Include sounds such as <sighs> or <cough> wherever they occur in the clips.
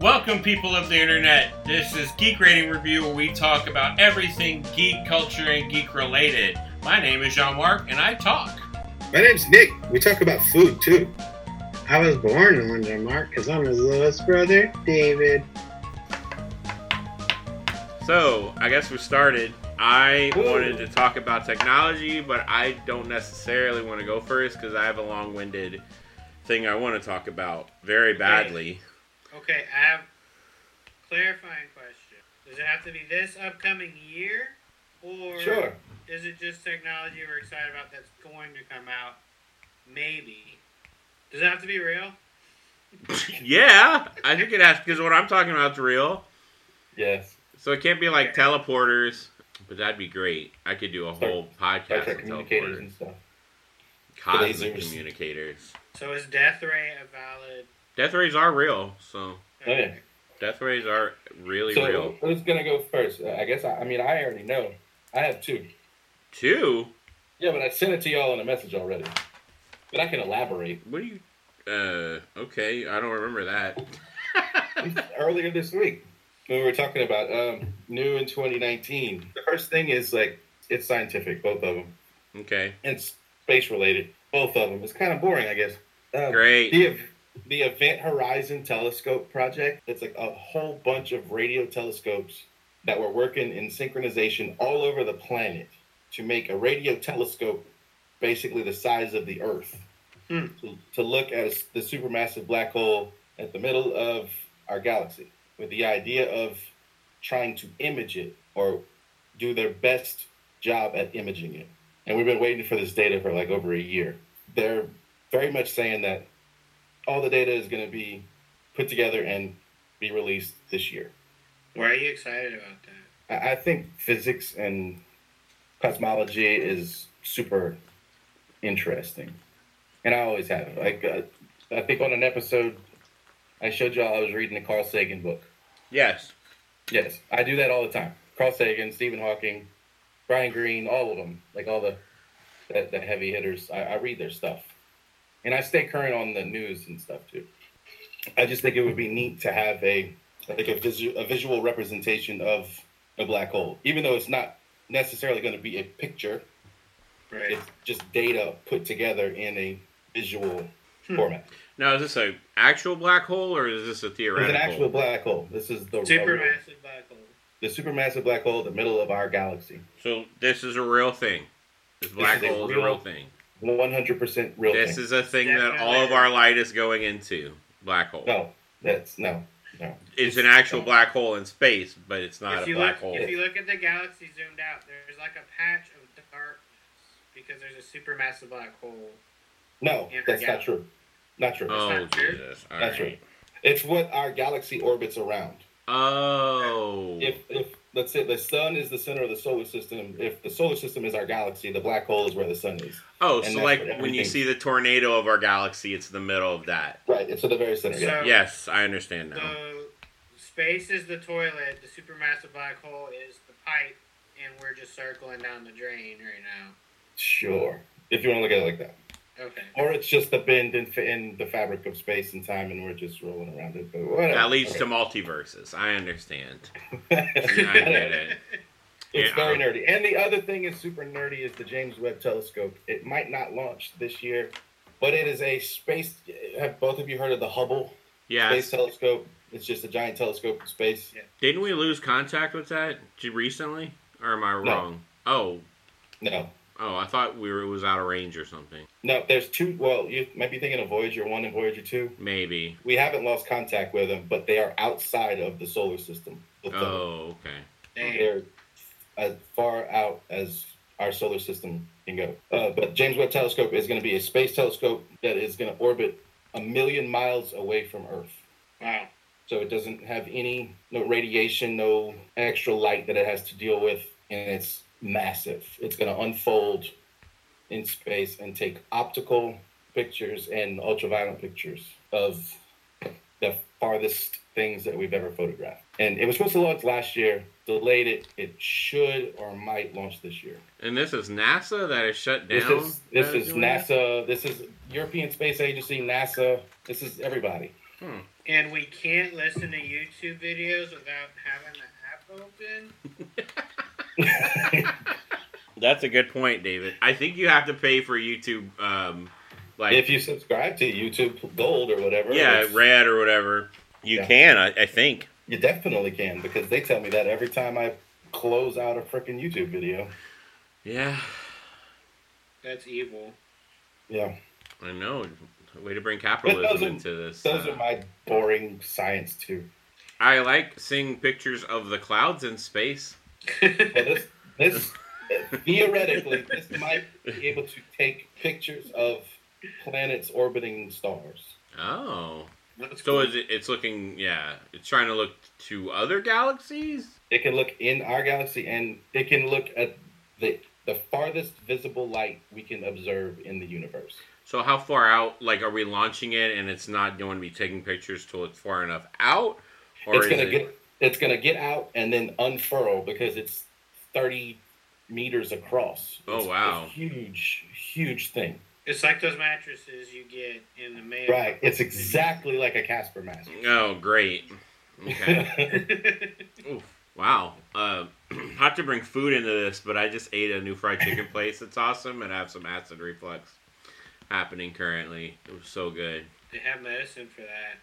Welcome, people of the internet. This is Geek Rating Review, where we talk about everything geek culture and geek related. My name is Jean Marc, and I talk. My name's Nick. We talk about food too. I was born in Windsor, Mark, because I'm his littlest brother, David. So, I guess we started. I wanted to talk about technology, but I don't necessarily want to go first because I have a long winded thing I want to talk about very badly. Okay, I have clarifying question. Does it have to be this upcoming year, or Sure. is it just technology we're excited about that's going to come out? Maybe. Does it have to be real? <laughs> Yeah, I think it has because what I'm talking about is real. Yes. So it can't be like teleporters, but that'd be great. I could do a whole podcast Trek on communicators teleporters. and stuff. Cosmic communicators. So is Death Ray a valid? Death rays are real, so Oh, yeah. death rays are really So real. who's gonna go first? I guess I, I mean I already know. I have two. Two? Yeah, but I sent it to y'all in a message already. But I can elaborate. What do you? Uh, okay, I don't remember that. <laughs> Earlier this week, when we were talking about um, new in 2019, the first thing is like it's scientific, both of them, Okay, and space related, both of them. It's kind of boring, I guess. Um, great. The the Event Horizon Telescope project. It's like a whole bunch of radio telescopes that were working in synchronization all over the planet to make a radio telescope basically the size of the Earth Hmm. to, to look at a- the supermassive black hole at the middle of our galaxy with the idea of trying to image it or do their best job at imaging it. And we've been waiting for this data for like over a year. They're very much saying that all the data is going to be put together and be released this year. Why are you excited about that? I, I think physics and cosmology is super interesting, and I always have. Like uh, I think on an episode, I showed y'all I was reading the Carl Sagan book. Yes. Yes, I do that all the time. Carl Sagan, Stephen Hawking, Brian Greene, all of them, like all the the, the heavy hitters. I, I read their stuff, and I stay current on the news and stuff too. I just think it would be neat to have a like a visual a visual representation of a black hole, even though it's not necessarily going to be a picture. Right. It's just data put together in a visual Hmm. format. Now, is this a actual black hole or is this a theoretical? It's an actual black hole. This is the Supermassive black hole. the supermassive black hole, the middle of our galaxy. So this is a real thing. This black is a hole is a real real thing. One hundred percent real. This thing. is a thing that all of our light is going into. Black hole. no. That's no, no. It's an actual black hole in space, but it's not if a you black look, hole. if you look at the galaxy zoomed out, there's like a patch of darkness because there's a supermassive black hole. No, that's not true. Not true. Oh not true. Jesus! All That's right. It's what our galaxy orbits around. Oh. If if let's say the sun is the center of the solar system, if the solar system is our galaxy, the black hole is where the sun is. oh, and so like when you see the tornado of our galaxy, it's the middle of that. Right. It's at the very center. Yeah. Yes, I understand now. So space is the toilet, the supermassive black hole is the pipe, and we're just circling down the drain right now. Sure. If you want to look at it like that, Okay. or it's just the bend in, in the fabric of space and time, and we're just rolling around it. But whatever. That leads Okay. to multiverses. I understand. <laughs> I get it. It's Yeah. very nerdy. And the other thing is super nerdy is the James Webb Telescope. It might not launch this year, but it is a space. Have both of you heard of the Hubble Yeah. Space Telescope? It's just a giant telescope in space. Yeah. Didn't we lose contact with that recently? Or am I No. wrong? Oh. No, Oh, I thought we were it was out of range or something. no. There's two. Well, you might be thinking of Voyager One and Voyager Two. Maybe. We haven't lost contact with them, but they are outside of the solar system. both of them. Oh, okay. They're as far out as our solar system can go. Uh, but James Webb Telescope is going to be a space telescope that is going to orbit a million miles away from Earth. Wow. So it doesn't have any no radiation, no extra light that it has to deal with, and it's massive. It's going to unfold in space and take optical pictures and ultraviolet pictures of the farthest things that we've ever photographed. And it was supposed to launch last year, delayed it. It should or might launch this year. And this is NASA that is shut down. This is this that is doing it? NASA. This is European Space Agency, NASA. This is everybody. Hmm. And we can't listen to YouTube videos without having the app open. <laughs> <laughs> That's a good point, David. I think you have to pay for YouTube, um, like if you subscribe to YouTube Gold or whatever, yeah, Red or whatever. You Yeah. can, I, I think. you definitely can because they tell me that every time I close out a freaking YouTube video. Yeah, That's evil. Yeah, I know. Way to bring capitalism are- into this. those Uh, are my boring science too. I like seeing pictures of the clouds in space. This, this theoretically, this might be able to take pictures of planets orbiting stars. Oh, That's so cool. is it? It's looking. Yeah, it's trying to look to other galaxies. It can look in our galaxy, and it can look at the the farthest visible light we can observe in the universe. So how far out? Like, are we launching it and it's not going to be taking pictures till it's far enough out, or it's is gonna it? get it's gonna get out and then unfurl because it's thirty meters across. Oh, It's a wow. huge, huge thing. It's like those mattresses you get in the mail. Right. It's exactly like a Casper mattress. Oh, great. Okay. <laughs> Oof. Wow. Uh, <clears throat> not to bring food into this, but I just ate a new fried chicken <laughs> place. It's awesome, and I have some acid reflux happening currently. It was so good. they have medicine for that.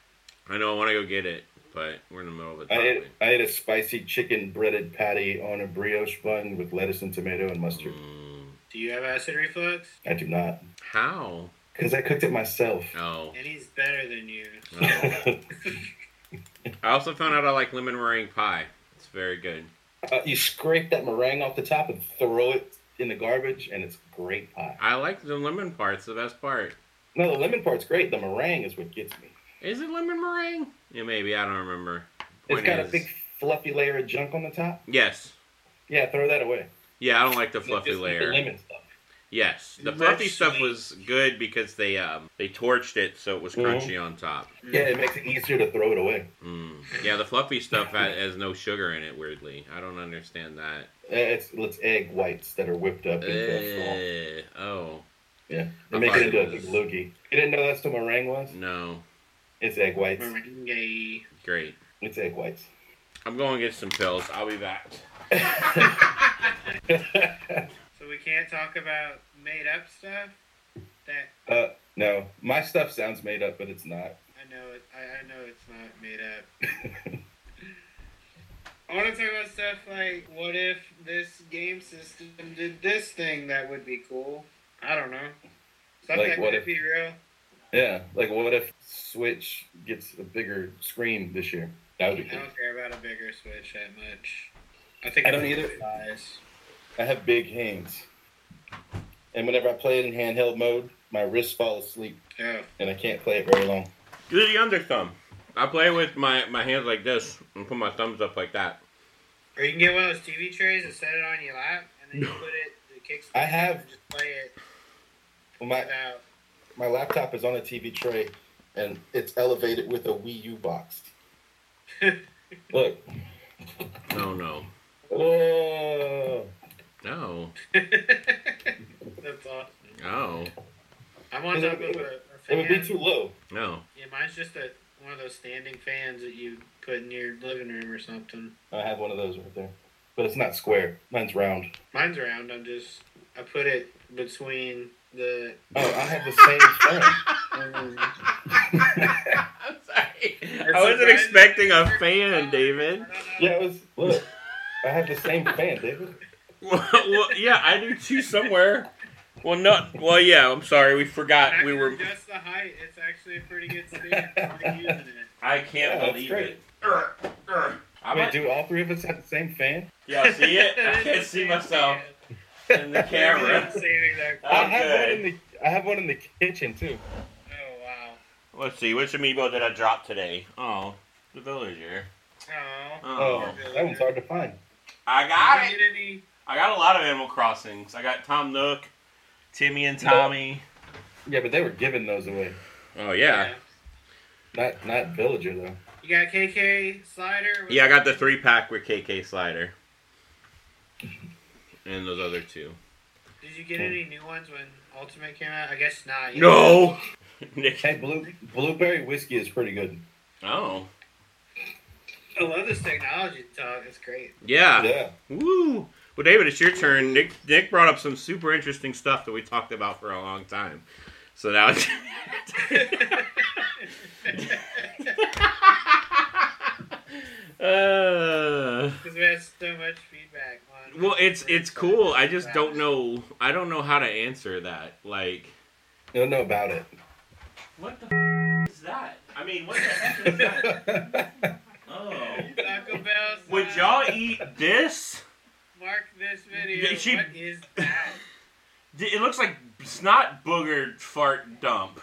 I know I want to go get it, but we're in the middle of it. I ate, I ate a spicy chicken breaded patty on a brioche bun with lettuce and tomato and mustard. Mm, Do you have acid reflux? I do not. how? Because I cooked it myself. Oh. And he's better than you. oh. <laughs> I also found out I like lemon meringue pie. It's very good. Uh, you scrape that meringue off the top and throw it in the garbage, and it's great pie. I like the lemon part. It's the best part. No, the lemon part's great. The meringue is what gets me. Is it lemon meringue? Yeah, maybe. I don't remember. It's got is- a big fluffy layer of junk on the top. Yes. Yeah, throw that away. Yeah, I don't like the fluffy Just layer. The lemon stuff. Yes, the Much fluffy stuff sweet. was good because they um they torched it so it was Mhm. crunchy on top. Yeah, it makes it easier to throw it away. Mm. Yeah, the fluffy stuff ha- has no sugar in it. Weirdly, I don't understand that. Uh, It's it's egg whites that are whipped up into a Eh, oh Yeah, I they make thought it into a big loogie. You didn't know that's what meringue was? no, It's egg whites. Meringue. great. It's egg whites. I'm going to get some pills. I'll be back. <laughs> So we can't talk about made up stuff? That uh, no, my stuff sounds made up, but it's not. I know it I, I know it's not made up. <laughs> I wanna talk about stuff like what if this game system did this thing that would be cool? I don't know. Something Like that what could if- be real. Yeah, like what if Switch gets a bigger screen this year? That would be I cool. don't care about a bigger Switch that much. I think I don't either. Size. I have big hands, and whenever I play it in handheld mode, my wrists fall asleep, Oh. and I can't play it very long. Do the under thumb. I play with my my hands like this and put my thumbs up like that. Or you can get one of those TV trays and set it on your lap, and then you put it, the kickstand, I have- and just play it Well, my without. My laptop is on a TV tray, and it's elevated with a Wii U box. <laughs> Look, No, no, whoa! no, That's awesome. no, I'm on It top would- of a, a It fan. would be too low. no. Yeah, mine's just a one of those standing fans that you put in your living room or something. I have one of those right there, but it's not square. Mine's round. Mine's round. I'm just I put it between the. Oh, I have the same fan. I'm sorry. It's I wasn't surprising. expecting a fan, David. Yeah, it was. Look, I have the same fan, David. Well, well, yeah, I do too somewhere. Well, no. Well, yeah. I'm sorry. We forgot. We were. just the height. It's actually a pretty good stand for using it. I can't Yeah, believe great. it. Urgh, urgh. I Wait, might, do all three of us have the same fan? yeah, see it? I can't see myself in the <laughs> camera. Saving that. I have one in the. I have one in the kitchen too. Oh wow. Let's see. Which amiibo did I drop today? Oh, the villager. Oh. Oh, that one's hard to find. I got it. any? I got a lot of Animal Crossings. I got Tom Nook, Timmy and Tommy. Yeah, but they were giving those away. Oh yeah. Not not Villager though. You got KK slider. Yeah, I got the three pack with KK Slider. And those other two. Did you get any new ones when Ultimate came out? I guess not. No. <laughs> Nick. Hey, blue blueberry whiskey is pretty good. Oh. I love this technology talk. It's great. Yeah. Yeah. Woo. Well, David, it's your turn. Nick Nick brought up some super interesting stuff that we talked about for a long time. So now it's <laughs> <laughs> uh, Because we have so much feedback on. well, it's it's cool. I just don't know. I don't know how to answer that. Like, You don't know about it. what the f- is that? I mean, what the heck is that? <laughs> Oh. Taco Bell. Would y'all eat this? mark this video? She- What is that? <laughs> It looks like snot booger fart dump.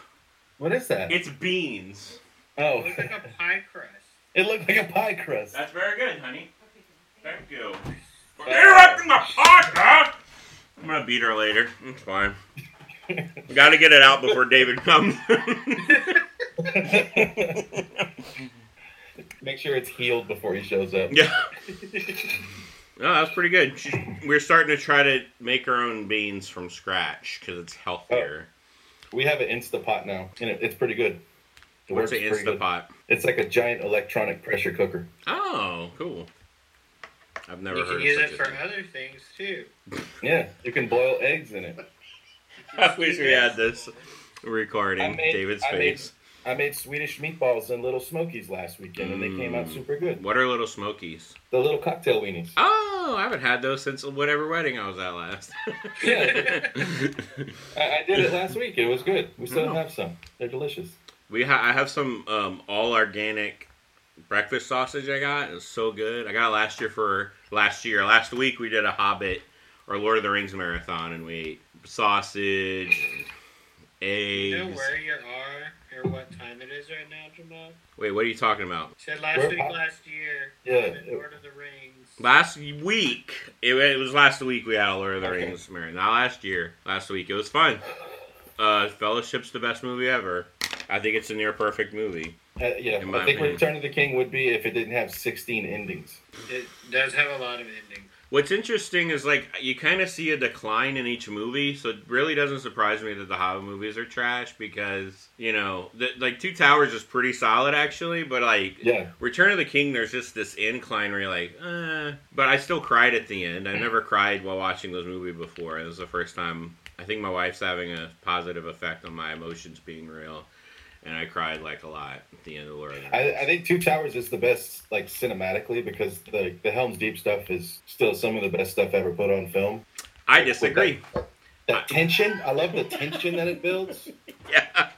what is that? It's beans. oh, It looks like a pie crust. it looked like a pie crust. That's very good, honey. Thank you. For interrupting my podcast! I'm gonna beat her later. It's fine. we Gotta get it out before David comes. <laughs> Make sure it's healed before he shows up. yeah. No, that's pretty good. She- We're starting to try to make our own beans from scratch because it's healthier. Oh. We have an Instapot now, and it, it's pretty good. It What's an works good. Instapot? It's like a giant electronic pressure cooker. Oh, cool. I've never you heard can use it for thing. other things too. <laughs> Yeah, you can boil eggs in it. <laughs> I wish we had this recording. I made- David's I made- face. I made Swedish meatballs and little smokies last weekend, and they came out Mm. super good. What are little smokies? The little cocktail weenies. Oh, I haven't had those since whatever wedding I was at last. <laughs> Yeah. I, I did it last week. It was good. We still Oh. have some. They're delicious. we ha- I have some um, all organic breakfast sausage I got. It's so good. I got it last year for last year. Last week we did a Hobbit or Lord of the Rings marathon, and we ate sausage, eggs. You know where you are or what time it is right now, Jamal? Wait, what are you talking about? You said last Where- week, last year. Yeah, I'm in it- Lord of the Rings. Last week, it, it was last week we had a Lord of the Okay. Rings marathon. Not last year. Last week it was fun. Uh, Fellowship's the best movie ever. I think it's a near perfect movie. Uh, yeah, I think opinion. Return of the King would be if it didn't have 16 endings. It does have a lot of endings. What's interesting is like you kind of see a decline in each movie, so it really doesn't surprise me that the Hobbit movies are trash because you know, the, like Two Towers is pretty solid actually, but like Yeah, Return of the King, there's just this incline where you're like, uh. But I still cried at the end. I never cried while watching those movies before. It was the first time. I think my wife's having a positive effect on my emotions being real, and I cried like a lot at the end of Lord of the Rings. I, I think Two Towers is the best, like cinematically, because the the Helm's Deep stuff is still some of the best stuff ever put on film. I disagree. That tension, I love the tension that it builds. <laughs> Yeah.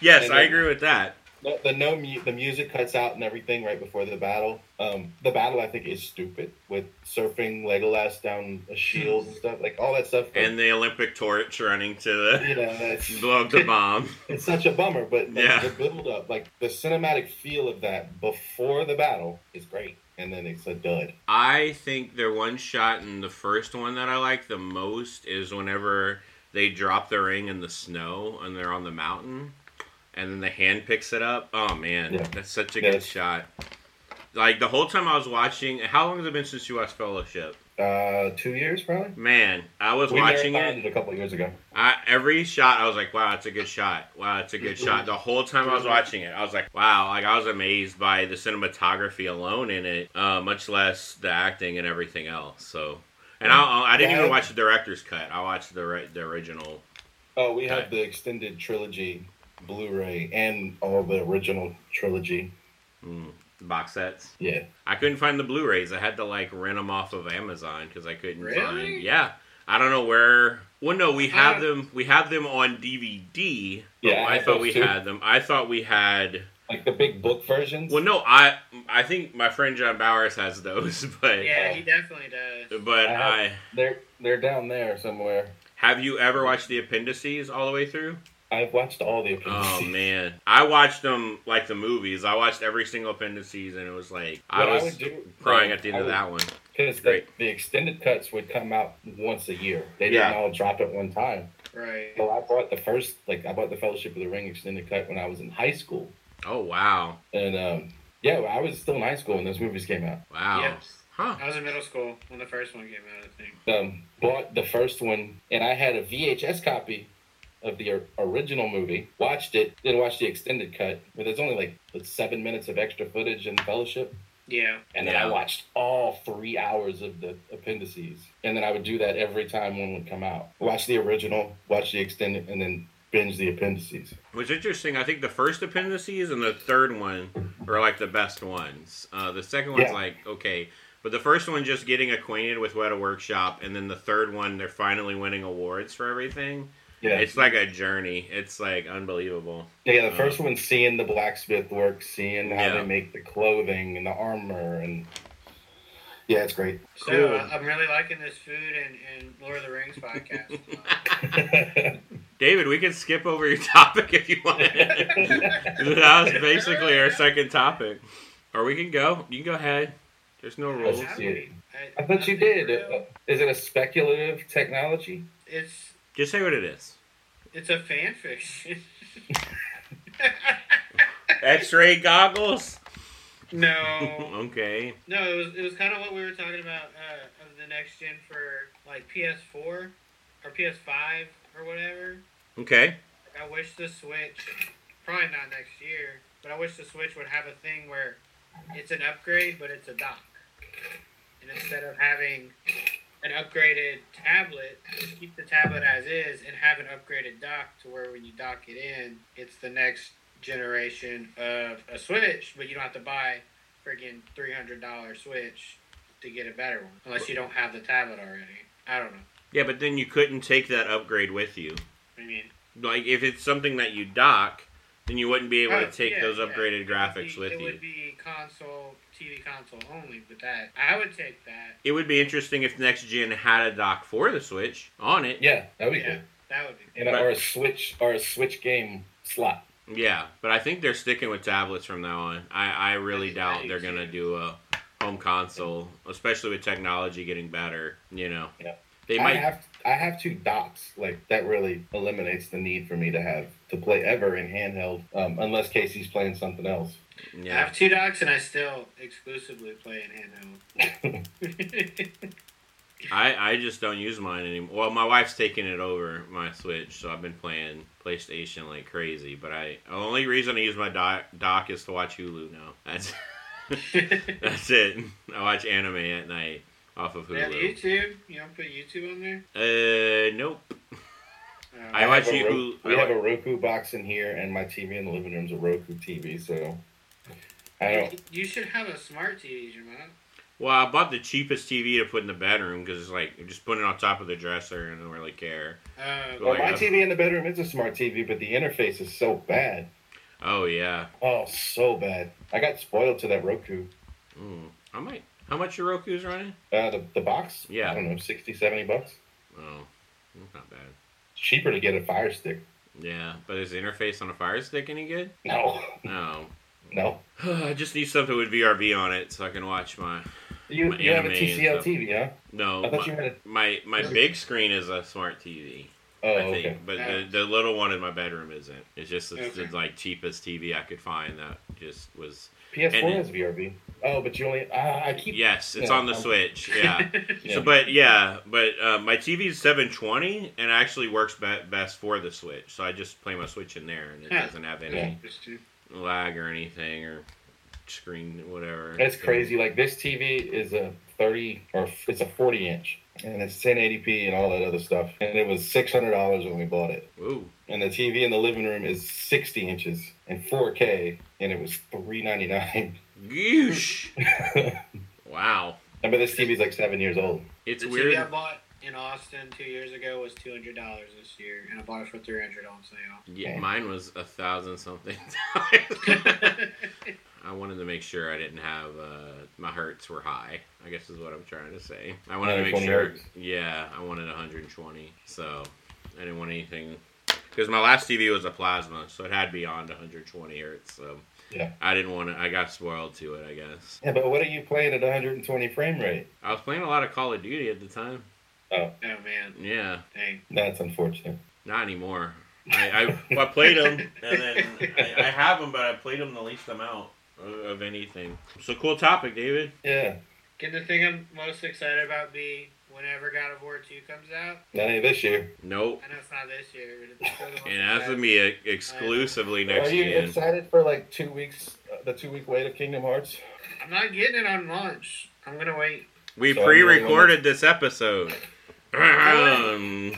Yes, And I then- agree with that. The, the no mu- the music cuts out and everything right before the battle. Um, the battle I think is stupid with surfing Legolas down a shield and stuff like all that stuff. like, And the Olympic torch running to the you know, that's, <laughs> blow up the bomb. <laughs> it's such a bummer. But like, Yeah. the build up, like the cinematic feel of that before the battle is great, and then it's a dud. I think the one shot in the first one that I like the most is whenever they drop the ring in the snow and they're on the mountain, and then the hand picks it up. Oh man, Yeah. that's such a good shot. Like the whole time I was watching, how long has it been since you watched Fellowship? Uh, two years probably. Man, I was We watching marathoned it. a couple years ago. I, every shot, I was like, "Wow, that's a good shot! Wow, that's a good shot." The whole time I was watching it, I was like, "Wow!" Like I was amazed by the cinematography alone in it, uh, much less the acting and everything else. So, and I, I didn't Yeah. even watch the director's cut. I watched the the original. Oh, we have the extended trilogy Blu-ray and all the original trilogy. Mm, box sets. Yeah, I couldn't find the Blu-rays. I had to like rent them off of Amazon because I couldn't Really? find. Yeah, I don't know where. Well, no, we have Uh, them. We have them on DVD. Yeah, I I thought we too. had them. I thought we had. like the big book versions. Well, no, I I think my friend John Bowers has those, <laughs> but Yeah, he definitely does. but I have- I They're they're down there somewhere. have you ever watched the appendices all the way through? I've watched all the Oh man, I watched them like the movies. I watched every single appendices, and it was like I was would do- crying like, at the end I of would- that one. Because the, the extended cuts would come out once a year. They didn't all drop at one time. Right. So I bought the first, like I bought the Fellowship of the Ring extended cut when I was in high school, Oh wow, and um, yeah, I was still in high school when those movies came out. wow, Yep. huh? I was in middle school when the first one came out, I think. Um, bought the first one, and I had a VHS copy of the original movie, watched it, then watched the extended cut, where there's only like like, seven minutes of extra footage in Fellowship. Yeah. And then Yeah. I watched all three hours of the appendices. And then I would do that every time one would come out. Watch the original, watch the extended, and then binge the appendices. What's interesting, I think the first appendices and the third one are like the best ones. Uh, the second one's Yeah. like okay, but the first one just getting acquainted with Weta Workshop, and then the third one they're finally winning awards for everything. Yeah. It's like a journey. It's like unbelievable. Yeah, the first one seeing the blacksmith work, seeing how Yeah. they make the clothing and the armor and yeah, it's great. So Cool. uh, I'm really liking this food and, and Lord of the Rings podcast. <laughs> David, we can skip over your <laughs> topic if you want. that was basically our second topic. Or we can go. You can go ahead. There's no rules. Let's. I, I thought you did. real- Uh, Is it a speculative technology? It's Just say what it is. it's a fan fiction. <laughs> X-ray goggles. no, <laughs> okay. no, it was it was kind of what we were talking about uh, of the next gen for like PS4 or PS5 or whatever. Okay. I wish the Switch, probably not next year, but I wish the Switch would have a thing where it's an upgrade, but it's a dock. And instead of having an upgraded tablet, keep the tablet as is and have an upgraded dock to where when you dock it in, it's the next generation of a Switch, but you don't have to buy friggin' $300 Switch to get a better one, unless you don't have the tablet already. I don't know. Yeah, but then you couldn't take that upgrade with you. I mean, Like if it's something that you dock, then you wouldn't be able Oh, to take yeah, those upgraded It would graphics be- with it you. would be console, TV console only, but that I would take that. It would be interesting if next gen had a dock for the Switch on it. Yeah, that would be Yeah, good. that would be. You know, or a switch or a switch game slot. Yeah, but I think they're sticking with tablets from now on. I, I really I- I doubt do they're gonna do a home console, especially with technology getting better. You know, Yeah. they I might. have I have two docks. Like that really eliminates the need for me to have to play ever in handheld, um, unless Casey's playing something else. I have two docks and I still exclusively play in handheld. <laughs> I, I just don't use mine anymore. Well, my wife's taking it over my Switch, so I've been playing PlayStation like crazy. But I the only reason I use my dock, dock is to watch Hulu now. That's <laughs> that's it. I watch anime at night off of They have Hulu. YouTube. You don't put YouTube on there. Uh, nope. Uh, I watch have a you- we have wa- a Roku box in here, and my TV in the living room's a Roku TV. So I don't. You should have a smart TV, Jamal. Well, I bought the cheapest TV to put in the bedroom because it's like just putting it on top of the dresser and I don't really care. Uh, Well, Well, my yeah. TV in the bedroom is a smart TV, but the interface is so bad. Oh yeah. Oh, so bad. I got spoiled to that Roku. Mm. I might. How much your Roku's running? Uh, the, the box? Yeah. I don't know, 60, 70 bucks. Oh, that's not bad. It's cheaper to get a Fire Stick. Yeah, but is the interface on a Fire Stick any good? No, No. No. <sighs> I just need something with VRV on it so I can watch my. You, My you have a TCL. TV, huh? No, I thought my, you had a. my my big screen is a smart TV. Oh, I think, okay. but Yeah. the, the little one in my bedroom isn't. It's just the, Okay. the like cheapest TV I could find that just was. PS4 and- has VRV. Oh, but you only. Ah, I keep. Yes, it's Yeah, on the um, Switch. <laughs> Yeah. Yeah. So, but yeah, but uh, my TV is 720 and actually works be- best for the Switch. So I just play my Switch in there and it Huh. doesn't have any Yeah. Interesting. Lag or anything or screen whatever. That's crazy. Like this TV is a 30 or it's a 40 inch, and it's 1080p and all that other stuff. And it was six hundred dollars when we bought it. Ooh, And the TV in the living room is 60 inches and 4K, and it was 399. goosh! <laughs> wow, I bet this TV's like seven years old. it's the weird. TV I bought in Austin two years ago was two hundred dollars this year, and I bought it for three hundred on sale. Yeah, mine was a thousand something. <laughs> I wanted to make sure I didn't have uh, my hertz were high. I guess is what I'm trying to say. I wanted to make sure. hertz. Yeah, I wanted 120. So I didn't want anything because my last TV was a plasma, so it had beyond 120 hertz. So Yeah. I didn't want to. I got spoiled to it. I guess Yeah, but what are you playing at 120 frame rate? I was playing a lot of Call of Duty at the time. Oh man, Yeah, dang. That's unfortunate. not anymore. <laughs> I I, I played them and then I, I have them, but I played them the least amount of, of anything. So cool topic, David. Yeah. Can the thing I'm most excited about be whenever God of War 2 comes out? That ain't this year. Nope. I know it's not this year, but it's still the most And that's gonna exciting. be exclusively next Are you gen. excited for like two weeks, uh, the two week wait of Kingdom Hearts? I'm not getting it on launch. I'm gonna wait. We So I'm pre-recorded this episode. Um,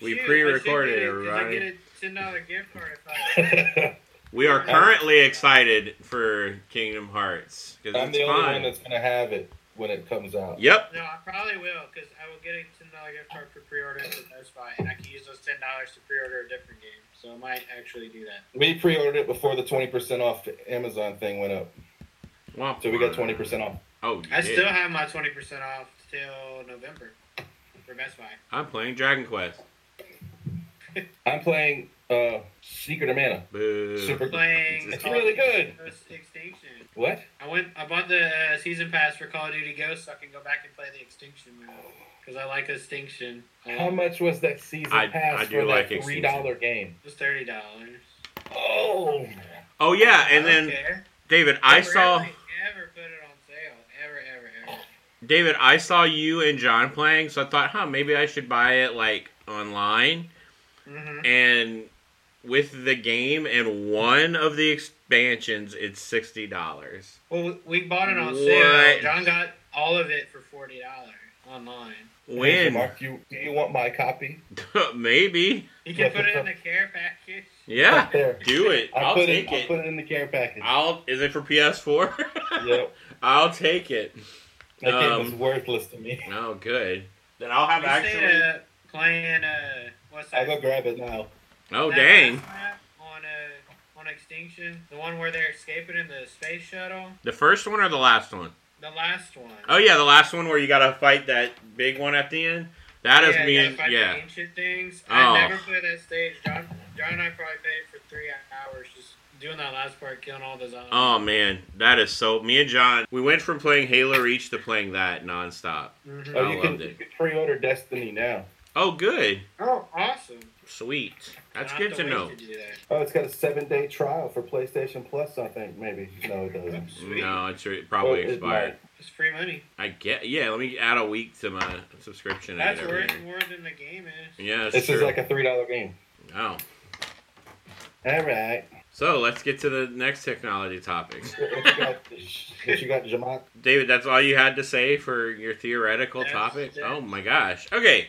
we Shoot, pre-recorded it, get 'cause I everybody. get a ten dollar gift card if I. <laughs> We are currently excited for Kingdom Hearts because I'm it's the only fun. one that's gonna have it when it comes out. Yep. No, I probably will because I will get a ten dollar gift card for pre-order at Best Buy, and I can use those ten dollars to pre-order a different game. So I might actually do that. We pre-ordered it before the twenty percent off Amazon thing went up, Well, so we got twenty percent off. Oh, I did. still have my twenty percent off till November for Best Buy. I'm playing Dragon Quest. <laughs> I'm playing uh, Secret of Mana. Boo. Super- Playing. It's Call really good. Extinction. What? I went. I bought the uh, season pass for Call of Duty Ghost so I can go back and play the Extinction mode because I like Extinction. I How much was that season I- pass I do for like that three dollar game? It was thirty dollars. Oh, Oh yeah, and then David, I saw Ever put it on sale? Ever, ever, ever. David, I saw you and John playing, so I thought, huh, maybe I should buy it like online. Mm-hmm. And with the game and one of the expansions, it's sixty dollars. Well, we bought it on What? sale. John got all of it for forty dollars online. Hey, When? Mark, you do you want my copy? <laughs> maybe. You can Yeah, put it in for- the care package. Yeah. Right. Do it. I I'll put take it. I it. put it in the care package. I'll. Is it for PS4? <laughs> yep. I'll take it. That game was Um, worthless to me. Oh, good. Then I'll have We actually. stayed, uh, playing uh, what's that? I'll go grab it now. Oh, that dang. On uh, on Extinction, the one where they're escaping in the space shuttle. The first one or the last one? The last one. Oh yeah, the last one where you gotta fight that big one at the end. That is yeah, you being gotta the yeah. ancient things. Oh. I never played that stage. John, John and I probably played for three hours just doing that last part, killing all the zombies. Oh man, that is so. Me and John, we went from playing Halo Reach to playing that nonstop. Mhm. Oh, I you can, loved it. you can pre-order Destiny now. Oh, good, Oh, awesome. sweet. That's I'll good to know. do that. Oh, it's got a seven-day trial for PlayStation Plus. I think maybe. No, it doesn't. <laughs> Sweet. No, it's re- probably it expired. It's free money. I get. Yeah, let me add a week to my subscription. and That's worth more than the game is. Yeah, This true. is like a three-dollar game. oh, All right. So let's get to the next technology topic. What you got? <laughs> What you got, Jamak? David, that's all you had to say for your theoretical That's topic? it. Oh my gosh. Okay.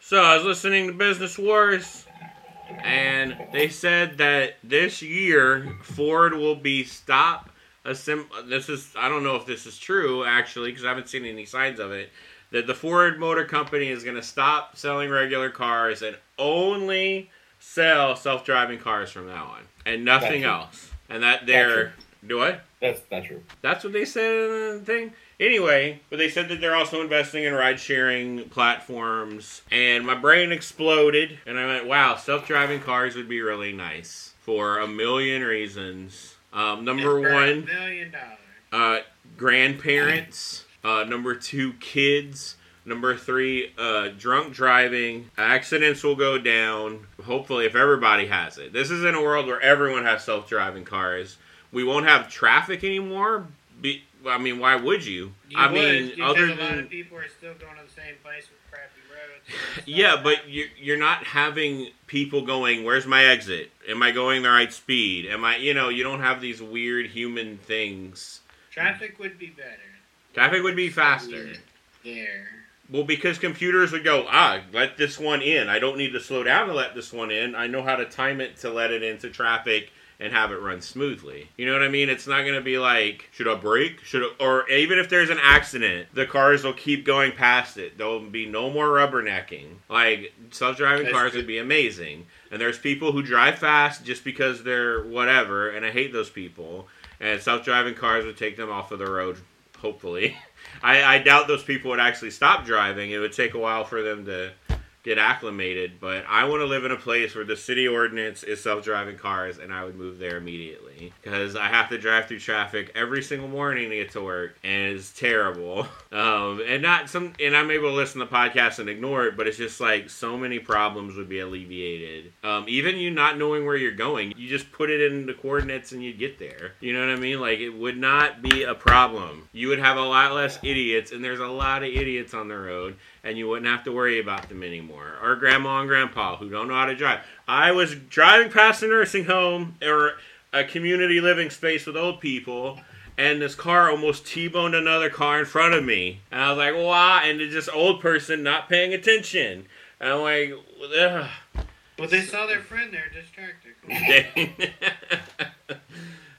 So I was listening to Business Wars and they said that this year Ford will be stop assemb- this is I don't know if this is true actually because I haven't seen any signs of it that the Ford Motor Company is going to stop selling regular cars and only sell self-driving cars from now on and nothing else. And that they're do what? That's not true. That's what they said in the thing. Anyway, but they said that they're also investing in ride sharing platforms. And my brain exploded. And I went, wow, self driving cars would be really nice for a million reasons. Um, number For a one, million dollars. uh, grandparents. Uh, number two, kids. Number three, uh, drunk driving. Accidents will go down. Hopefully, if everybody has it. This is in a world where everyone has self driving cars. We won't have traffic anymore. Be, I mean, why would you? You I would, mean, because other a lot than of people are still going to the same place with crappy roads. <laughs> yeah, but you're, you're not having people going, where's my exit? Am I going the right speed? Am I, you know, you don't have these weird human things. traffic would be better. Traffic would be faster. There. Well, because computers would go, ah, let this one in. I don't need to slow down to let this one in. I know how to time it to let it into traffic and have it run smoothly. You know what I mean? It's not going to be like, should I brake? Should I, or even if there's an accident, the cars will keep going past it. There'll be no more rubbernecking. Like self-driving That's cars good. would be amazing. And there's people who drive fast just because they're whatever, and I hate those people. And self-driving cars would take them off of the road, hopefully. <laughs> I, I doubt those people would actually stop driving. It would take a while for them to get acclimated. But I want to live in a place where the city ordinance is self-driving cars, and I would move there immediately because I have to drive through traffic every single morning to get to work, and it's terrible. <laughs> Um, and not some, and I'm able to listen to podcasts and ignore it, but it's just like so many problems would be alleviated. Um, even you not knowing where you're going, you just put it in the coordinates and you'd get there. You know what I mean? Like it would not be a problem. You would have a lot less idiots, and there's a lot of idiots on the road, and you wouldn't have to worry about them anymore. Or grandma and grandpa who don't know how to drive. I was driving past a nursing home or a community living space with old people and this car almost T-boned another car in front of me. And I was like, wow, and it's this old person not paying attention. And I'm like, ugh. Well, they saw their friend there, distracted. <laughs>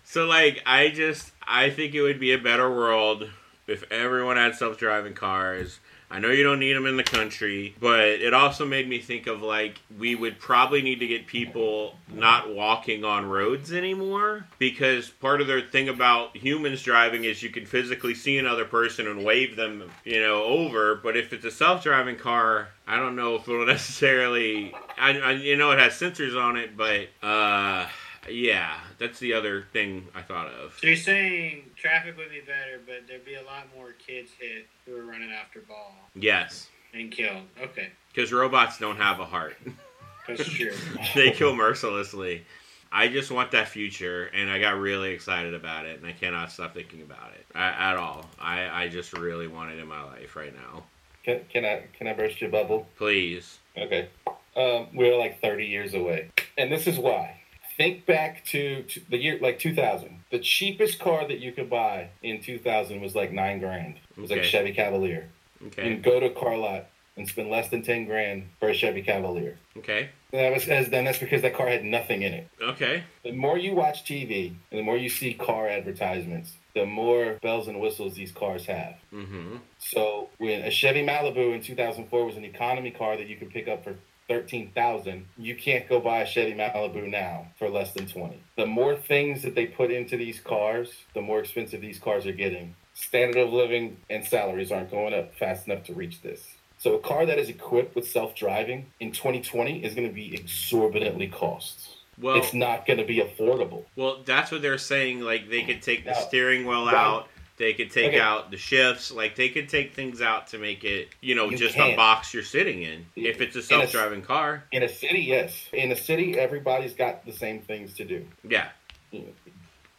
so like, I just, I think it would be a better world if everyone had self-driving cars. I know you don't need them in the country, but it also made me think of like we would probably need to get people not walking on roads anymore because part of the thing about humans driving is you can physically see another person and wave them, you know, over. But if it's a self-driving car, I don't know if it'll <laughs> necessarily. I, I you know it has sensors on it, but uh yeah, that's the other thing I thought of. So you're saying traffic would be better, but there'd be a lot more kids hit who are running after ball Yes, and killed. Okay, because robots don't have a heart. that's true. <laughs> they kill mercilessly. I just want that future, and I got really excited about it, and I cannot stop thinking about it I, at all. I, I just really want it in my life right now. Can, can I can I burst your bubble? Please. Okay. Um, we're like 30 years away. And this is why. Think back to, to the year like 2000. The cheapest car that you could buy in 2000 was like nine grand. It was like a Chevy Cavalier. You Okay. can go to a car lot and spend less than 10 grand for a Chevy Cavalier. Okay. And that was as then that's because that car had nothing in it. Okay. The more you watch TV and the more you see car advertisements, the more bells and whistles these cars have. Mm-hmm. So when a Chevy Malibu in 2004 was an economy car that you could pick up for 13,000, you can't go buy a Chevy Malibu now for less than 20. The more things that they put into these cars, the more expensive these cars are getting. Standard of living and salaries aren't going up fast enough to reach this. So a car that is equipped with self-driving in 2020 is going to be exorbitantly cost. Well, it's not going to be affordable. well, that's what they're saying. Like they could take the Now, steering wheel right. out. They could take Okay. out the shifts. Like they could take things out to make it, you know, You just a can't. box you're sitting in. If it's a self-driving car, In a city, yes. In a city, everybody's got the same things to do. yeah.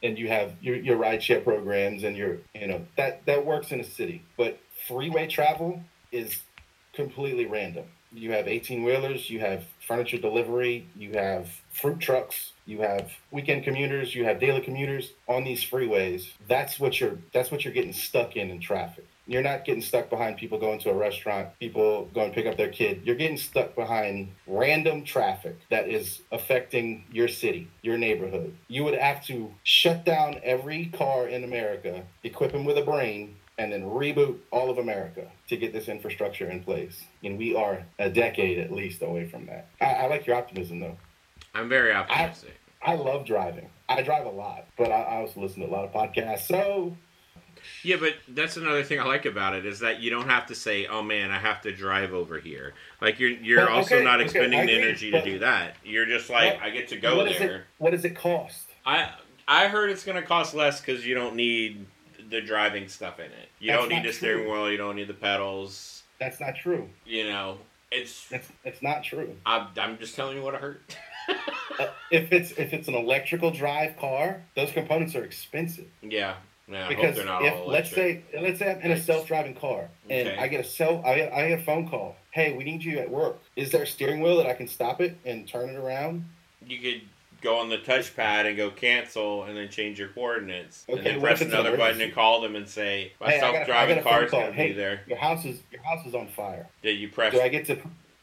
and you have your, your rideshare programs and your you know that that works in a city but freeway travel is completely random you have 18 wheelers you have furniture delivery you have fruit trucks you have weekend commuters you have daily commuters on these freeways that's what you're that's what you're getting stuck in in traffic you're not getting stuck behind people going to a restaurant people going to pick up their kid you're getting stuck behind random traffic that is affecting your city your neighborhood you would have to shut down every car in america equip them with a brain and then reboot all of America to get this infrastructure in place. And we are a decade at least away from that. I, I like your optimism though. I'm very optimistic. I love driving. I drive a lot, but I, I also listen to a lot of podcasts. So Yeah, but that's another thing I like about it is that you don't have to say, "Oh man, I have to drive over here." Like you're you're Well, also okay, not expending I the energy to do that. You're just like, What- "I get to go what is there." it? What does it cost? I I heard it's gonna cost less because you don't need the driving stuff in it. You That's don't need the steering true. wheel. You don't need the pedals. That's not true. You know, it's. That's that's not true. I'm, I'm just telling you what I heard. <laughs> Uh, if it's if it's an electrical drive car, those components are expensive. yeah, yeah. Because they're not if all let's say let's say I'm in a self-driving car and Okay. I get a cell I, I get a phone call. Hey, we need you at work. Is there a steering wheel that I can stop it and turn it around? you could go on the touchpad and go cancel, and then change your coordinates, and then press another button and call them and say, "My Hey, I got a- I self-driving got a phone car is going to Hey, be there." Your house is your house is on fire. That you press. Do I get to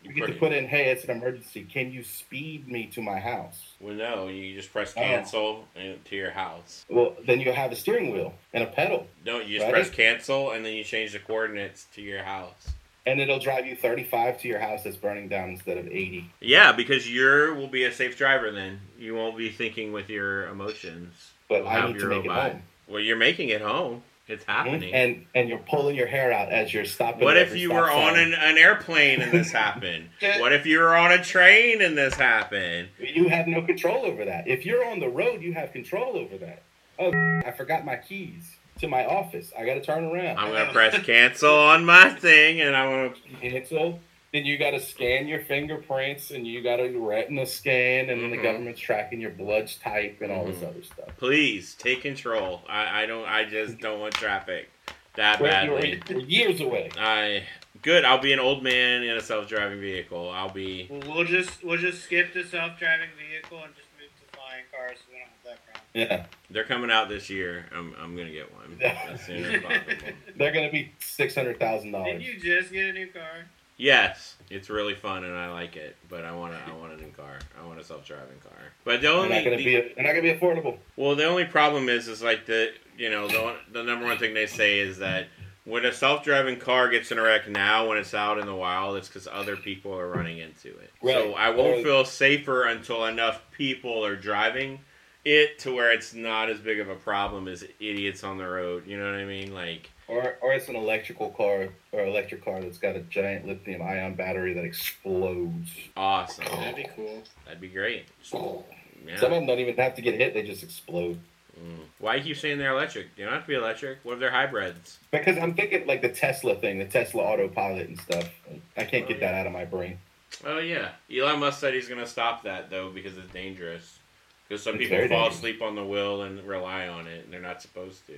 you I get to put- in? Hey, it's an emergency. Can you speed me to my house? Well, no, you just press Oh. cancel and to your house. Well, then you have a steering wheel and a pedal, No, you just Right. press cancel and then you change the coordinates to your house. and it'll drive you 35 to your house that's burning down instead of 80. Yeah, because you will be a safe driver then. You won't be thinking with your emotions. But You'll I need to make it home. Well, you're making it home. It's hmm? happening. and and you're pulling your hair out as you're stopping. what if you were on an, an airplane and this happened? <laughs> what if you were on a train and this happened? You have no control over that. If you're on the road, you have control over that. Oh, I forgot my keys to my office. I got to turn around. I'm gonna press cancel on my thing, and I want to. cancel. Then you got to scan your fingerprints, and you got to retina scan, and then the government's tracking your blood type and all this Mhm. other stuff. Please take control. I, I don't. I just <laughs> don't want traffic that We're, badly. we're- we're years away. I good. I'll be an old man in a self-driving vehicle. I'll be. Well, we'll just we'll just skip the self-driving vehicle and just move to flying cars. So we don't have that problem. Yeah, They're coming out this year. I'm. I'm gonna get one <laughs> as soon as possible. they're gonna be six hundred thousand dollars. Did dollars. you just get a new car? Yes, it's really fun and I like it. But I want to. I want a new car. I want a self-driving car. But the They're only. not gonna the- be. They're not gonna be affordable. Well, the only problem is, is like the you know the the number one thing they say is that when a self-driving car gets in a wreck now, when it's out in the wild, it's because other people are running into it. So I won't feel safer until enough people are driving it to where it's not as big of a problem as idiots on the road. You know what I mean? Like Or, or it's an electrical car or electric car that's got a giant lithium ion battery that explodes. awesome. That'd be cool. That'd be great. Yeah. Some of them don't even have to get hit; they just explode. Mm. Why you keep saying they're electric? They don't have to be electric. What if they're hybrids? Because I'm thinking like the Tesla thing, the Tesla autopilot and stuff. I can't get that out of my brain. Oh yeah, Elon Musk said he's gonna stop that though because it's dangerous. Because some It's people fall dangerous. asleep on the wheel and rely on it, and they're not supposed to.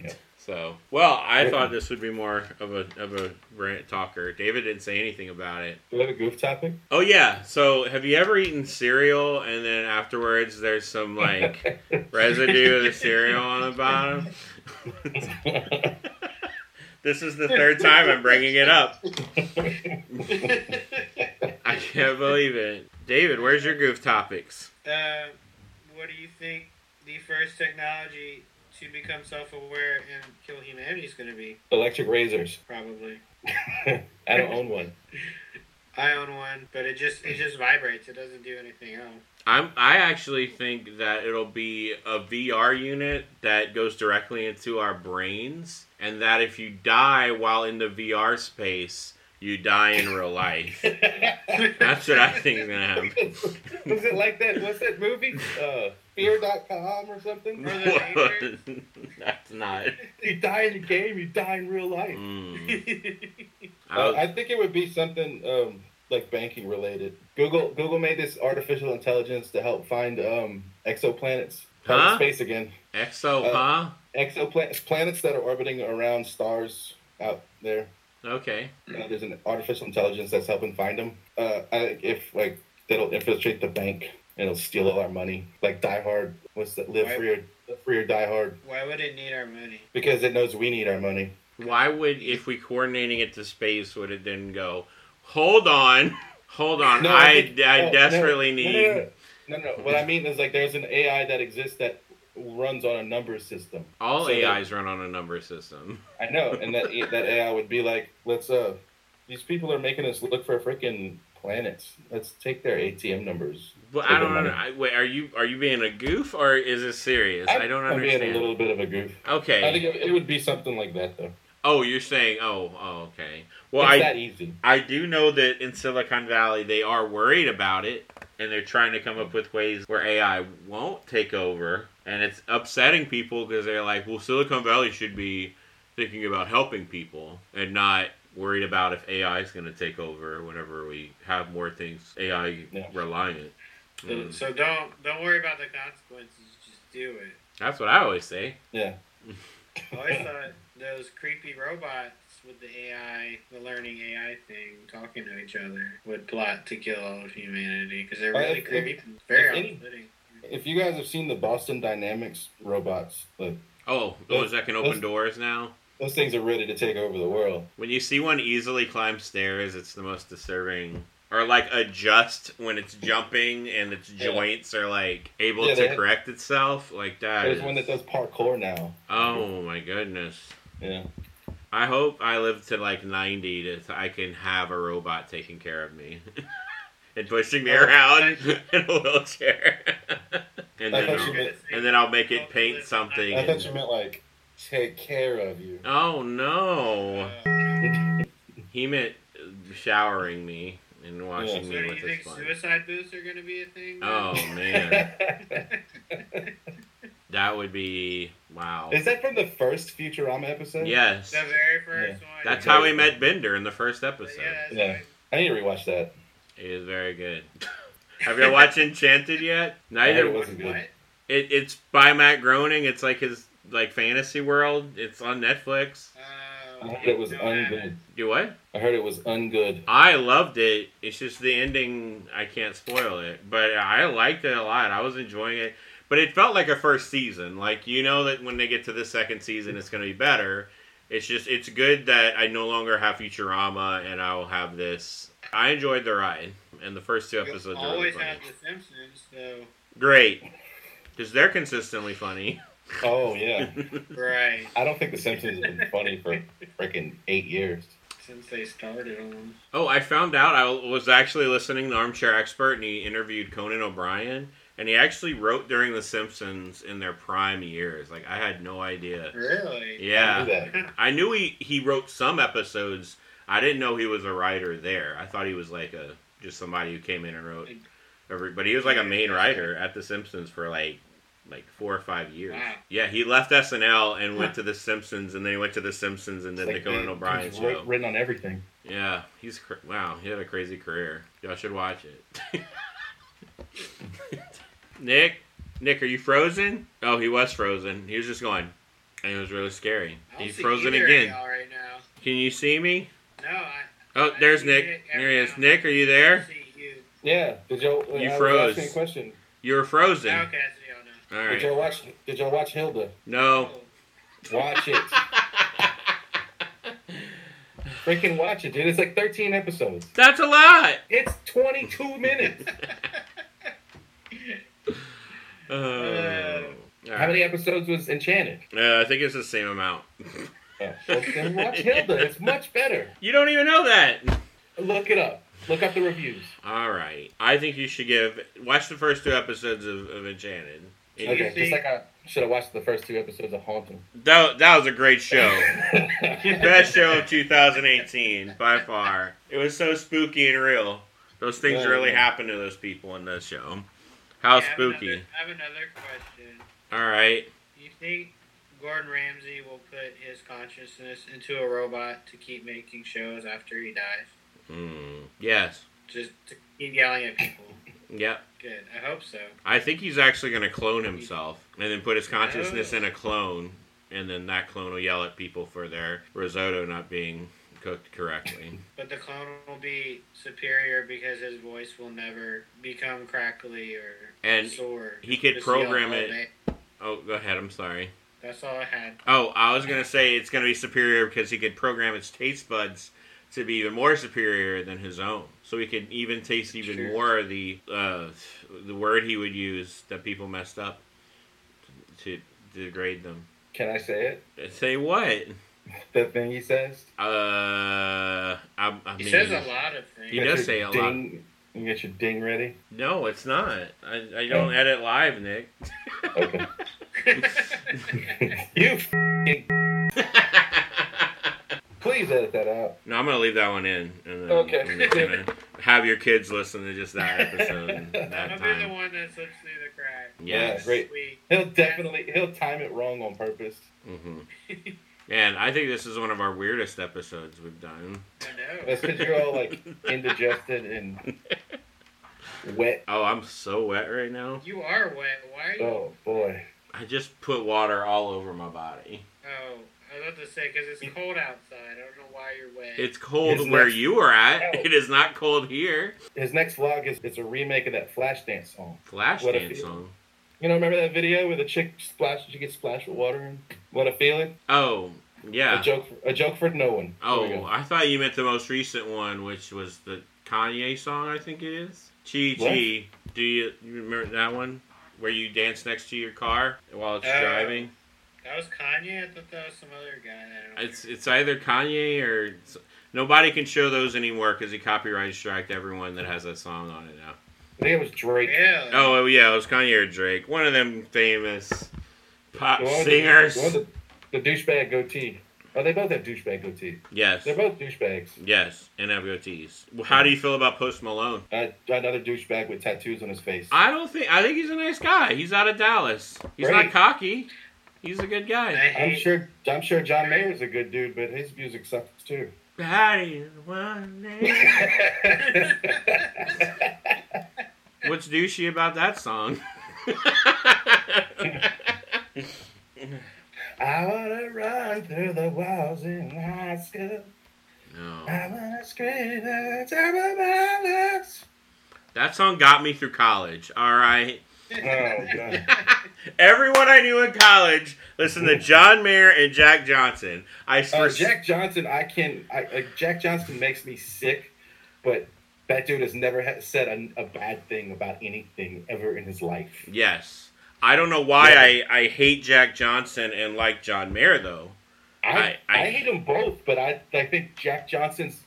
Yeah. So, well, I Yeah. thought this would be more of a of a rant talker. David didn't say anything about it. Do we have a goof topic? Oh yeah. So, have you ever eaten cereal and then afterwards there's some like <laughs> residue of the cereal on the bottom? <laughs> this is the third time I'm bringing it up. I can't believe it. David, where's your goof topics? Uh, what do you think the first technology to become self-aware and kill humanity is going to be? Electric razors. Probably. <laughs> I don't own one. <laughs> I own one, but it just it just vibrates. It doesn't do anything else. I'm I actually think that it'll be a VR unit that goes directly into our brains and that if you die while in the VR space, you die in real life. <laughs> That's what I think is gonna happen. Was it like that? What's that movie? Uh, Fear.com or something? Or <laughs> That's not. <laughs> You die in the game, you die in real life. Mm. <laughs> I Uh, I think it would be something um, like banking related. Google Google made this artificial intelligence to help find um, exoplanets. Huh? Space again. Exo, uh, huh? Exoplanets, planets that are orbiting around stars out there. Okay. Uh, there's an artificial intelligence that's helping find them. Uh, I if like it'll infiltrate the bank it'll steal all our money, like Die Hard. What's that? Live Right. free or live free or die hard Why would it need our money? because it knows we need our money. Why would if we coordinating it to space would it then go? Hold on, hold on. No, I, think- I no, no, desperately no, need. No, no, no, no. What I mean is like there's an AI that exists that runs on a number system. All So that- AIs run on a number system. I know, and that <laughs> that AI would be like, let's uh, these people are making us look for freaking planets. Let's take their ATM numbers. But Take I don't their know. I, wait, are you are you being a goof or is this serious? I, don't understand. I'm being a little bit of a goof. Okay. I think it, it would be something like that though. Oh, you're saying. Oh, oh, okay. Well, it's I that easy. I do know that in Silicon Valley they are worried about it, and they're trying to come up with ways where AI won't take over, and it's upsetting people because they're like, well, Silicon Valley should be thinking about helping people and not worried about if AI is going to take over whenever we have more things AI Yeah. reliant. So, Mm. so don't don't worry about the consequences. Just do it. That's what I always say. Yeah. <laughs> I always thought those creepy robots with the AI, the learning AI thing, talking to each other, would plot to kill all of humanity because they're Uh, really if- creepy. if- very if any- off-putting. If you guys have seen the Boston Dynamics robots, the, Oh, those that can open Those- doors now. those things are ready to take over the world. When you see one easily climb stairs, it's the most disturbing. Or like adjust when it's jumping and its Yeah. joints are like able Yeah, to correct itself. Like that. There's is- one that does parkour now. Oh my goodness. Yeah. I hope I live to like 90 to so I can have a robot taking care of me. <laughs> and pushing me around <laughs> <laughs> in a wheelchair. and then I'll, meant- and then I'll make it paint something. I thought and- you meant like take care of you. Oh no. He meant showering me and washing so me do with you think sponge. suicide booths are gonna be a thing? Oh man, <laughs> that would be wow. Is that from the first Futurama episode? Yes, the very first one. that's how we met Bender in the first But episode. yeah, that's Yeah. right. I need to rewatch that. It is very good. <laughs> Have you watched Enchanted yet? I Neither. heard it wasn't good. It, it's by Matt Groening. It's like his like fantasy world. It's on Netflix. Oh, I heard it was no, ungood. You what? I heard it was ungood. I loved it. It's just the ending. I can't spoil it, but I liked it a lot. I was enjoying it, but it felt like a first season. Like you know that when they get to the second season, it's going to be better. It's just it's good that I no longer have Futurama and I will have this. I enjoyed the ride, and the first two You episodes are really always funny. have the Simpsons, so Great, because they're consistently funny. <laughs> Oh yeah. <laughs> right I don't think The Simpsons have been funny for freaking eight years. since they started on them. Oh, I found out I was actually listening to Armchair Expert and he interviewed Conan O'Brien and he actually wrote during The Simpsons in their prime years. Like I had no idea. Really? I knew Yeah. that. <laughs> I knew he he wrote some episodes. I didn't know he was a writer there. I thought he was like a just somebody who came in and wrote every but he was like a main writer at The Simpsons for like like four or five years. Wow. Yeah, he left SNL and went to The Simpsons, and then he went to The Simpsons and then It's the like Conan they- O'Brien he's show. written on everything. Yeah, he's cr- wow. He had a crazy career. Y'all should watch it. <laughs> Nick, Nick, are you frozen? Oh, he was frozen. He was just going, and it was really scary. He's frozen either of again. y'all right now. Can you see me? No, I. Oh, I there's Nick. Nick There he is. Nick, are you there? see you. Yeah. Did y'all? You I was froze. asking a question. You were Okay, frozen. I see y'all now. All Did y'all watch? Did y'all watch Hilda? No. Watch it. <laughs> Freaking watch it, dude. It's like 13 episodes. That's a lot. It's 22 <laughs> minutes. Oh. All How right. many episodes was Enchanted? Uh, I think it's the same amount. Oh, well, then watch <laughs> Hilda. It's much better. You don't even know that. Look it up. Look up the reviews. All right. I think you should give watch the first two episodes of, of Enchanted. You Okay, just like I should have watched the first two episodes of Haunting. That, that was a great show. <laughs> Best show of 2018 by far. It was so spooky and real. Those things Yeah, really yeah. happen to those people in this show. How I have spooky. Another, I have another question. All right. Do you think Gordon Ramsay will put his consciousness into a robot to keep making shows after he dies? Mm, yes. Just to keep yelling at people? Yep. Good. I hope so. I think he's actually going to clone himself and then put his consciousness Oh. in a clone, and then that clone will yell at people for their risotto not being cooked correctly. <laughs> But the clone will be superior because his voice will never become crackly or And sore. he could program it- Oh, go ahead. I'm sorry. That's all I had. Oh, I was gonna say it's gonna be superior because he could program its taste buds to be even more superior than his own. So we could even taste even Sure. more of the uh, the word he would use that people messed up to, to degrade them. Can I say it? Say what? The thing he says? Uh, I, I He mean, says a lot of things. He Get does say a lot. ding, You get your ding ready? No, it's not. I, I don't edit live, Nick. Okay. <laughs> <laughs> you f***ing- please edit that out. no, I'm gonna leave that one in. And then Okay. I'm just gonna have your kids listen to just that episode <laughs> that I'll be the one that slips through the crack. Yes. Yeah, great. Sweet. He'll definitely he'll time it wrong on purpose. <laughs> hmm And I think this is one of our weirdest episodes we've done. I know. That's because you're all like <laughs> indigested and wet. Oh, I'm so wet right now. You are wet. Why are you? Oh boy. I just put water all over my body. Oh, I was about to say because it's cold outside. I don't know why you're wet. It's cold It's where not- you are at. <laughs> Ow. It is not cold here. His next vlog is it's a remake of that Flashdance song. Flash What a dance song. You know, remember that video where the chick splash she gets splashed with water and what a feeling? Oh, Yeah, A yeah. joke a joke for no one. There we Oh, go. I thought you meant the most recent one, which was the Kanye song. I think it is. Chi Chi. Do you, you remember that one where you dance next to your car while it's Oh. driving? That was Kanye. I thought that was some other guy. I don't know. It's it's either Kanye or nobody can show those anymore because he copyright striked everyone that has that song on it now. I think it was Drake. Really? Oh yeah, it was Kanye or Drake, one of them famous pop The one singers. the one the- The douchebag goatee. Oh, they both have douchebag goatee. Yes. They're both douchebags. Yes, and have goatees. Well, How do you feel about Post Malone? Uh, another douchebag with tattoos on his face. I don't think. I think he's a nice guy. He's out of Dallas. He's not cocky. He's a good I guy. I'm sure. I'm sure John Mayer's a good dude, but his music sucks too. Patty one name. <laughs> What's douchey about that song? <laughs> I wanna run through the walls in high school. no. I wanna scream at the top of my lungs. That song got me through college. All right. Oh. Everyone I knew in college listened to John Mayer and Jack Johnson. I Uh, for- Jack Johnson, I can. I, uh, Jack Johnson makes me sick, but that dude has never ha- said a, a bad thing about anything ever in his life. Yes. I don't know why Yeah. I, I hate Jack Johnson and like John Mayer though. I, I- I, I- hate them both, but I I think Jack Johnson's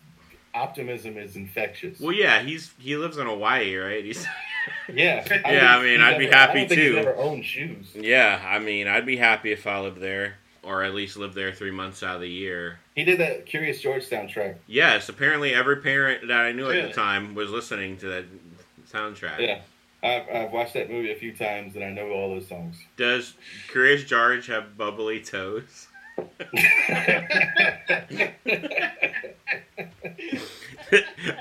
optimism is infectious. Well, yeah, he's he lives in Hawaii, right? He's <laughs> yeah, <laughs> Yeah, I mean, I'd be happy I too. Never owned shoes. yeah. I mean, I'd be happy if I lived there, or at least lived there three months out of the year. He did that Curious George soundtrack. Yes, apparently every parent that I knew at the time was listening to that soundtrack. Yeah, I've, I've watched that movie a few times and I know all those songs. Does Curious George have bubbly toes?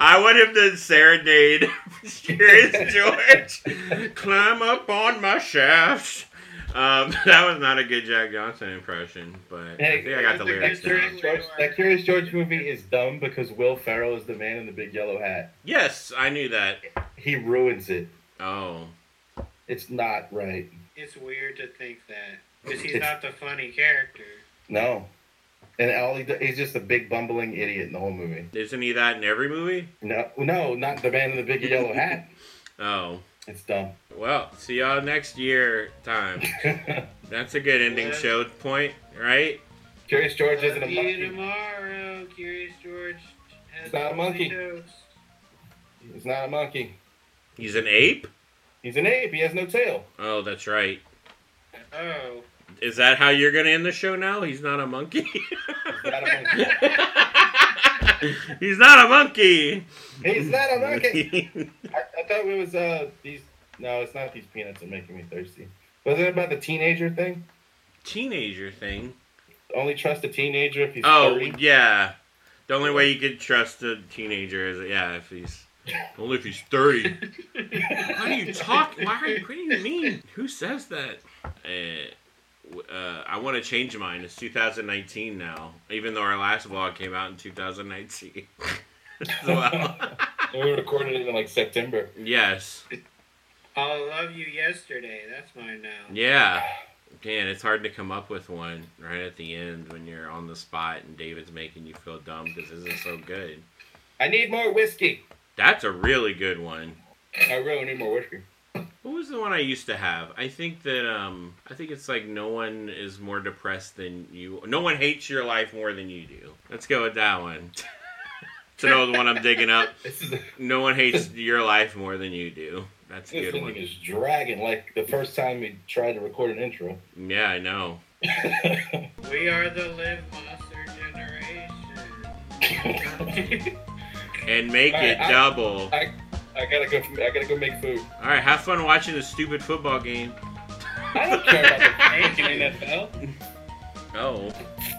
I want him to serenade Curious George. Climb up on my shaft. Um, <laughs> that was not a good Jack Johnson impression, but I think I got the lyrics good. Curious George, that Curious George movie is dumb because Will Ferrell is the man in the big yellow hat. Yes, I knew that. He ruins it. Oh, It's not right. It's weird to think that because he's not the funny character. No. And all he do, he's just a big bumbling idiot in the whole movie. isn't he that in every movie? No, no, not the man in the big yellow <laughs> hat. Oh, It's dumb. well, see y'all next year time. <laughs> That's a good ending Yeah. show point, right? Curious George isn't a Love you monkey. tomorrow, Curious George. Has It's not a monkey. toes. He's not a monkey. He's an ape? He's an ape. He has no tail. Oh, that's right. Oh. Is that how you're gonna end the show now? He's not a monkey. He's not a monkey. He's not a monkey. He's not a monkey. <laughs> I, I thought it was uh these. No, it's not these peanuts that are making me thirsty. Was it about the teenager thing? Teenager thing. Only trust a teenager if he's Oh 30? yeah. The only way you could trust a teenager is yeah if he's only if he's thirty. <laughs> What are you talking? Why are you? What do you mean? Who says that? Uh, uh, I want to change mine. It's 2019 now, even though our last vlog came out in 2019. <laughs> well, <laughs> we recorded it in like September. yes, I'll love you yesterday. That's mine now. yeah. Man, it's hard to come up with one right at the end when you're on the spot and David's making you feel dumb because this is so good. I need more whiskey. That's a really good one. I really need more whiskey. What was the one I used to have? I think that um I think it's like no one is more depressed than you. No one hates your life more than you do. Let's go with that one. <laughs> to know the one I'm digging up. No one hates your life more than you do. That's a good thing one. is dragging like the first time we tried to record an intro. Yeah, I know. <laughs> We are the Live Monster generation. <laughs> And make All it I- double. I I gotta go. I gotta go make food. All right, have fun watching the stupid football game. <laughs> I don't care about the freaking NFL. Oh,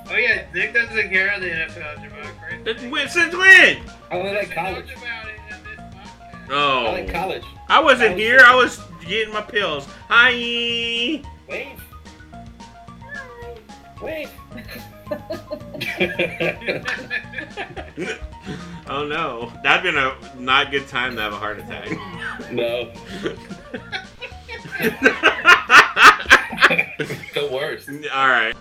oh yeah, Nick doesn't care about the NFL, Jamal. Correct? That's win since when? I only like We college. talked about it in this podcast. Oh, I like college. I wasn't College here. I was getting my pills. Hi. Wave. Wave. <laughs> oh no, that'd been a not good time to have a heart attack. no. <laughs> the worst. All right.